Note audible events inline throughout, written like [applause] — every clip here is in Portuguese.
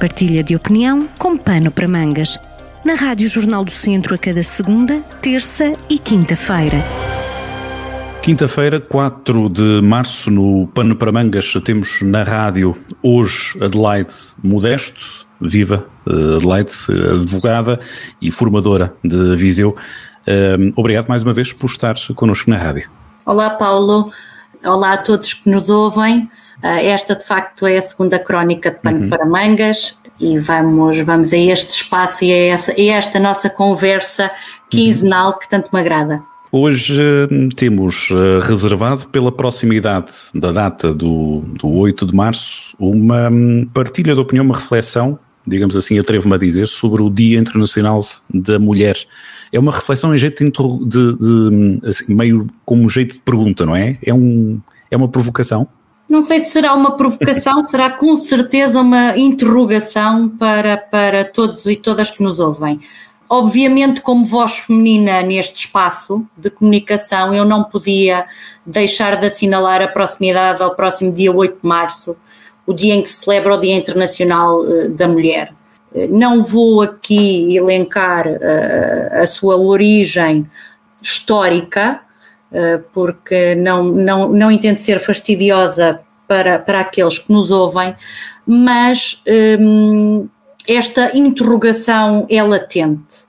partilha de opinião com pano para mangas. Na Rádio Jornal do Centro a cada segunda, terça e quinta-feira. Quinta-feira, 4 de março, no Pano para Mangas, temos na rádio hoje Adelaide Modesto, viva eh, Adelaide, advogada e formadora de Viseu. Eh, obrigado mais uma vez por estar connosco na rádio. Olá, Paulo. Olá a todos que nos ouvem. Eh, esta, de facto, é a segunda crónica de Pano uhum. para Mangas e vamos, vamos a este espaço e a, essa, a esta nossa conversa quinzenal uhum. que tanto me agrada. Hoje uh, temos uh, reservado pela proximidade da data do, do 8 de março uma um, partilha de opinião, uma reflexão, digamos assim, atrevo-me a dizer, sobre o Dia Internacional da Mulher. É uma reflexão em jeito de, de, de assim, meio como um jeito de pergunta, não é? É, um, é uma provocação? Não sei se será uma provocação, [laughs] será com certeza uma interrogação para, para todos e todas que nos ouvem. Obviamente, como voz feminina neste espaço de comunicação, eu não podia deixar de assinalar a proximidade ao próximo dia 8 de março, o dia em que se celebra o Dia Internacional eh, da Mulher. Eh, não vou aqui elencar uh, a sua origem histórica, porque não, não, não intento ser fastidiosa para, para aqueles que nos ouvem, mas um, esta interrogação é latente,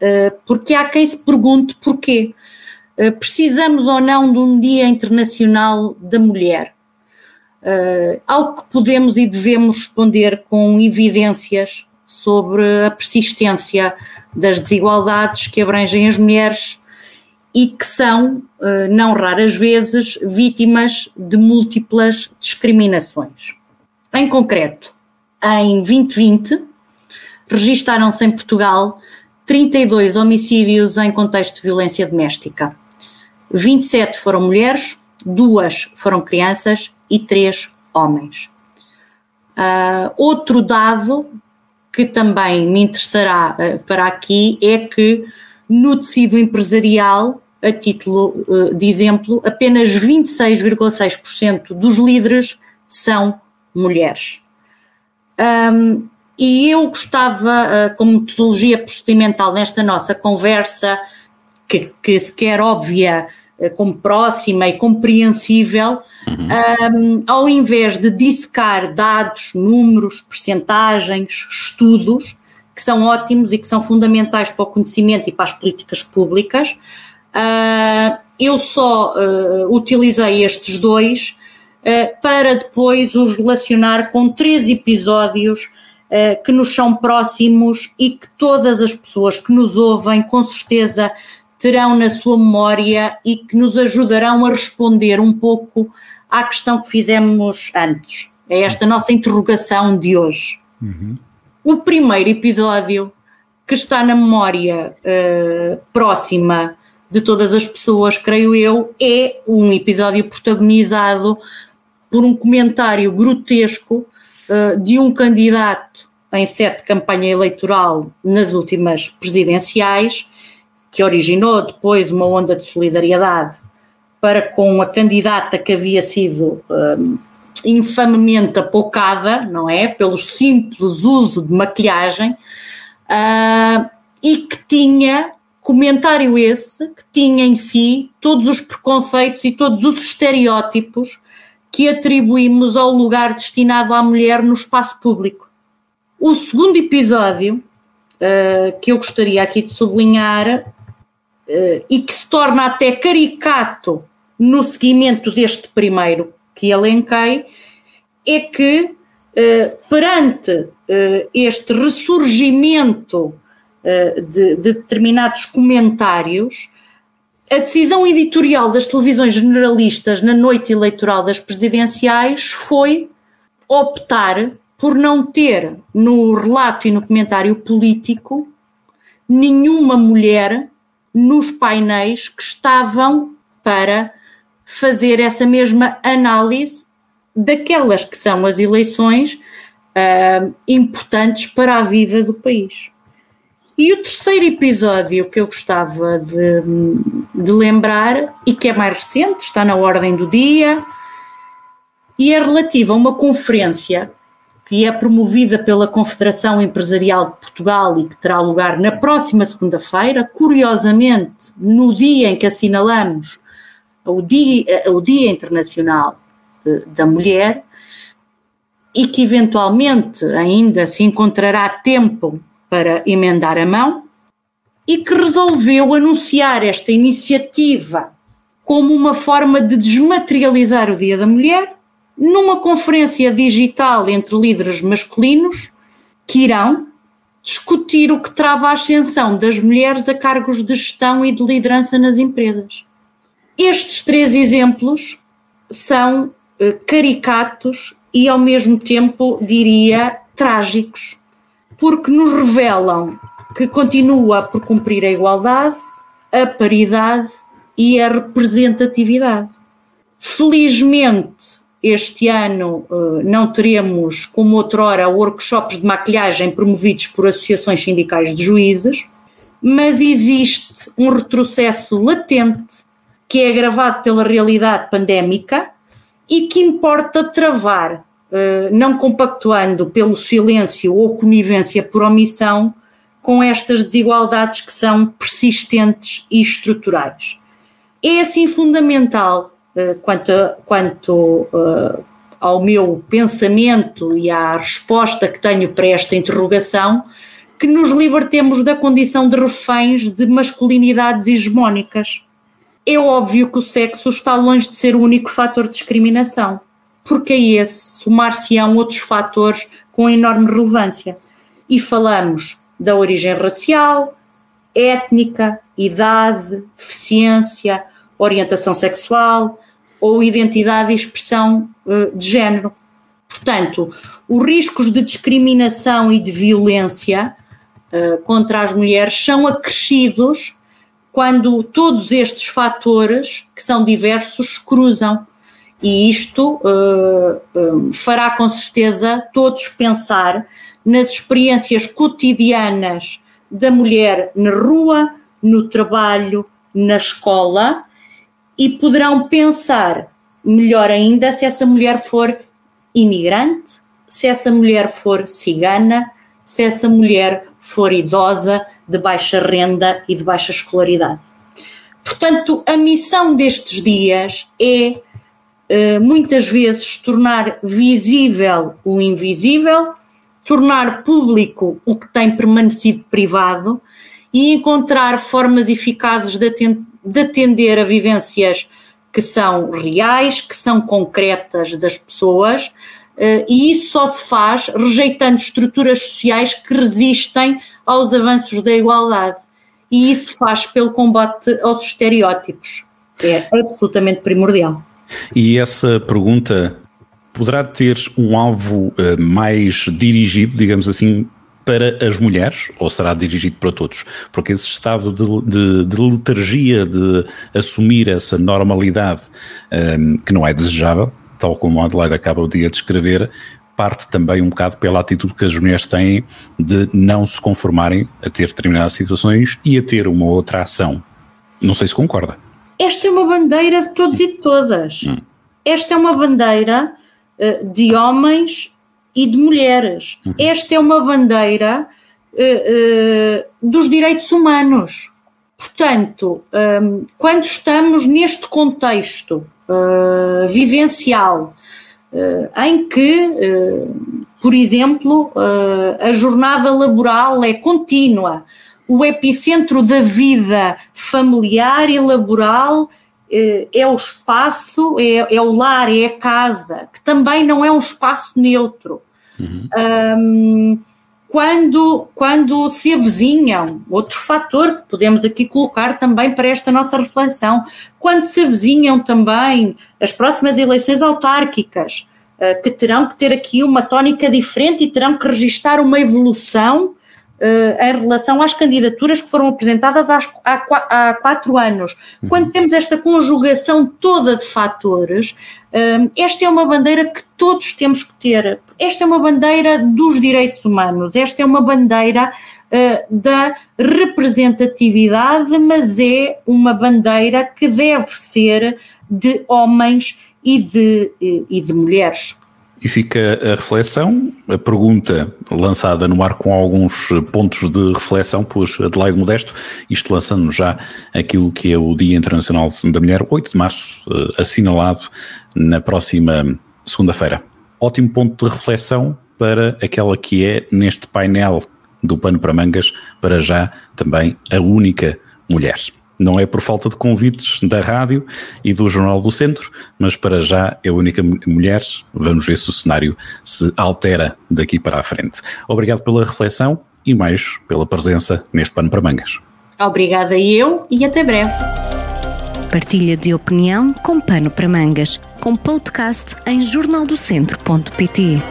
uh, porque há quem se pergunte porquê. Uh, precisamos ou não de um Dia Internacional da Mulher? Uh, ao que podemos e devemos responder com evidências sobre a persistência das desigualdades que abrangem as mulheres e que são, não raras vezes, vítimas de múltiplas discriminações. Em concreto, em 2020, registaram-se em Portugal 32 homicídios em contexto de violência doméstica. 27 foram mulheres, duas foram crianças e três homens. Uh, outro dado que também me interessará uh, para aqui é que no tecido empresarial, a título uh, de exemplo, apenas 26,6% dos líderes são mulheres. Um, e eu gostava, uh, como metodologia procedimental nesta nossa conversa, que, que se quer óbvia, uh, como próxima e compreensível, uhum. um, ao invés de dissecar dados, números, percentagens, estudos, que são ótimos e que são fundamentais para o conhecimento e para as políticas públicas, uh, eu só utilizei estes dois para depois os relacionar com três episódios que nos são próximos e que todas as pessoas que nos ouvem, com certeza, terão na sua memória e que nos ajudarão a responder um pouco à questão que fizemos antes. É esta nossa interrogação de hoje. Uhum. O primeiro episódio que está na memória uh, próxima de todas as pessoas, creio eu, é um episódio protagonizado por um comentário grotesco uh, de um candidato em sete campanha eleitoral nas últimas presidenciais, que originou depois uma onda de solidariedade para com a candidata que havia sido um, infamemente apocada, não é? Pelo simples uso de maquilhagem, uh, e que tinha, comentário esse, que tinha em si todos os preconceitos e todos os estereótipos que atribuímos ao lugar destinado à mulher no espaço público. O segundo episódio uh, que eu gostaria aqui de sublinhar uh, e que se torna até caricato no seguimento deste primeiro que elenquei é que uh, perante este ressurgimento de, de determinados comentários a decisão editorial das televisões generalistas na noite eleitoral das presidenciais foi optar por não ter no relato e no comentário político nenhuma mulher nos painéis que estavam para fazer essa mesma análise daquelas que são as eleições uh, importantes para a vida do país. E o terceiro episódio que eu gostava de, de, lembrar, e que é mais recente, está na ordem do dia, e é relativo a uma conferência que é promovida pela Confederação Empresarial de Portugal e que terá lugar na próxima segunda-feira, curiosamente, no dia em que assinalamos o Dia, o dia Internacional da Mulher, e que eventualmente ainda se encontrará tempo para emendar a mão, e que resolveu anunciar esta iniciativa como uma forma de desmaterializar o Dia da Mulher numa conferência digital entre líderes masculinos que irão discutir o que trava a ascensão das mulheres a cargos de gestão e de liderança nas empresas. Estes três exemplos são eh, caricatos e, ao mesmo tempo, diria, trágicos, porque nos revelam que continua por cumprir a igualdade, a paridade e a representatividade. Felizmente, este ano uh, não teremos, como outrora, workshops de maquilhagem promovidos por associações sindicais de juízes, mas existe um retrocesso latente que é agravado pela realidade pandémica e que importa travar, não compactuando pelo silêncio ou conivência por omissão com estas desigualdades que são persistentes e estruturais. É assim fundamental eh, quanto, quanto uh, ao meu pensamento e à resposta que tenho para esta interrogação, que nos libertemos da condição de reféns de masculinidades hegemónicas. É óbvio que o sexo está longe de ser o único fator de discriminação, porque a esse somar-se-ão outros fatores com enorme relevância. E falamos da origem racial, étnica, idade, deficiência, orientação sexual ou identidade e expressão uh, de género. Portanto, os riscos de discriminação e de violência uh, contra as mulheres são acrescidos quando todos estes fatores, que são diversos, cruzam. E isto uh, fará com certeza todos pensar nas experiências cotidianas da mulher na rua, no trabalho, na escola e poderão pensar melhor ainda se essa mulher for imigrante, se essa mulher for cigana, se essa mulher for idosa, de baixa renda e de baixa escolaridade. Portanto, a missão destes dias é muitas vezes tornar visível o invisível, tornar público o que tem permanecido privado e encontrar formas eficazes de de atender a vivências que são reais, que são concretas das pessoas, eh, e isso só se faz rejeitando estruturas sociais que resistem aos avanços da igualdade. E isso faz pelo combate aos estereótipos. É absolutamente primordial. E essa pergunta poderá ter um alvo eh, mais dirigido, digamos assim, para as mulheres ou será dirigido para todos? Porque esse estado de, de, de letargia, de assumir essa normalidade um, que não é desejável, tal como a Adelaide acaba de descrever, parte também um bocado pela atitude que as mulheres têm de não se conformarem a ter determinadas situações e a ter uma outra ação. Não sei se concorda. Esta é uma bandeira de todos e de todas. Hum. Esta é uma bandeira uh, de homens e de mulheres. Uhum. Esta é uma bandeira uh, uh, dos direitos humanos. Portanto, um, quando estamos neste contexto vivencial, em que, por exemplo, a jornada laboral é contínua, o epicentro da vida familiar e laboral é o espaço, é, é, o lar, é a casa, que também não é um espaço neutro. Uhum. Um, quando, quando se avizinham, outro fator que podemos aqui colocar também para esta nossa reflexão, quando se avizinham também as próximas eleições autárquicas, uh, que terão que ter aqui uma tónica diferente e terão que registar uma evolução uh, em relação às candidaturas que foram apresentadas há, há, quatro anos. Uhum. Quando temos esta conjugação toda de fatores, uh, esta é uma bandeira que todos temos que ter. Esta é uma bandeira dos direitos humanos, esta é uma bandeira uh, da representatividade, mas é uma bandeira que deve ser de homens e de, e de mulheres. E fica a reflexão, a pergunta lançada no ar com alguns pontos de reflexão por Adelaide Modesto, isto lançando já aquilo que é o Dia Internacional da Mulher, 8 de março, eh, assinalado na próxima segunda-feira. Ótimo ponto de reflexão para aquela que é, neste painel do Pano para Mangas, para já também a única mulher. Não é por falta de convites da rádio e do Jornal do Centro, mas para já é a única mulher. Vamos ver se o cenário se altera daqui para a frente. Obrigado pela reflexão e mais pela presença neste Pano para Mangas. Obrigada eu e até breve. Partilha de opinião com Pano para Mangas, com podcast em jornaldocentro.pt.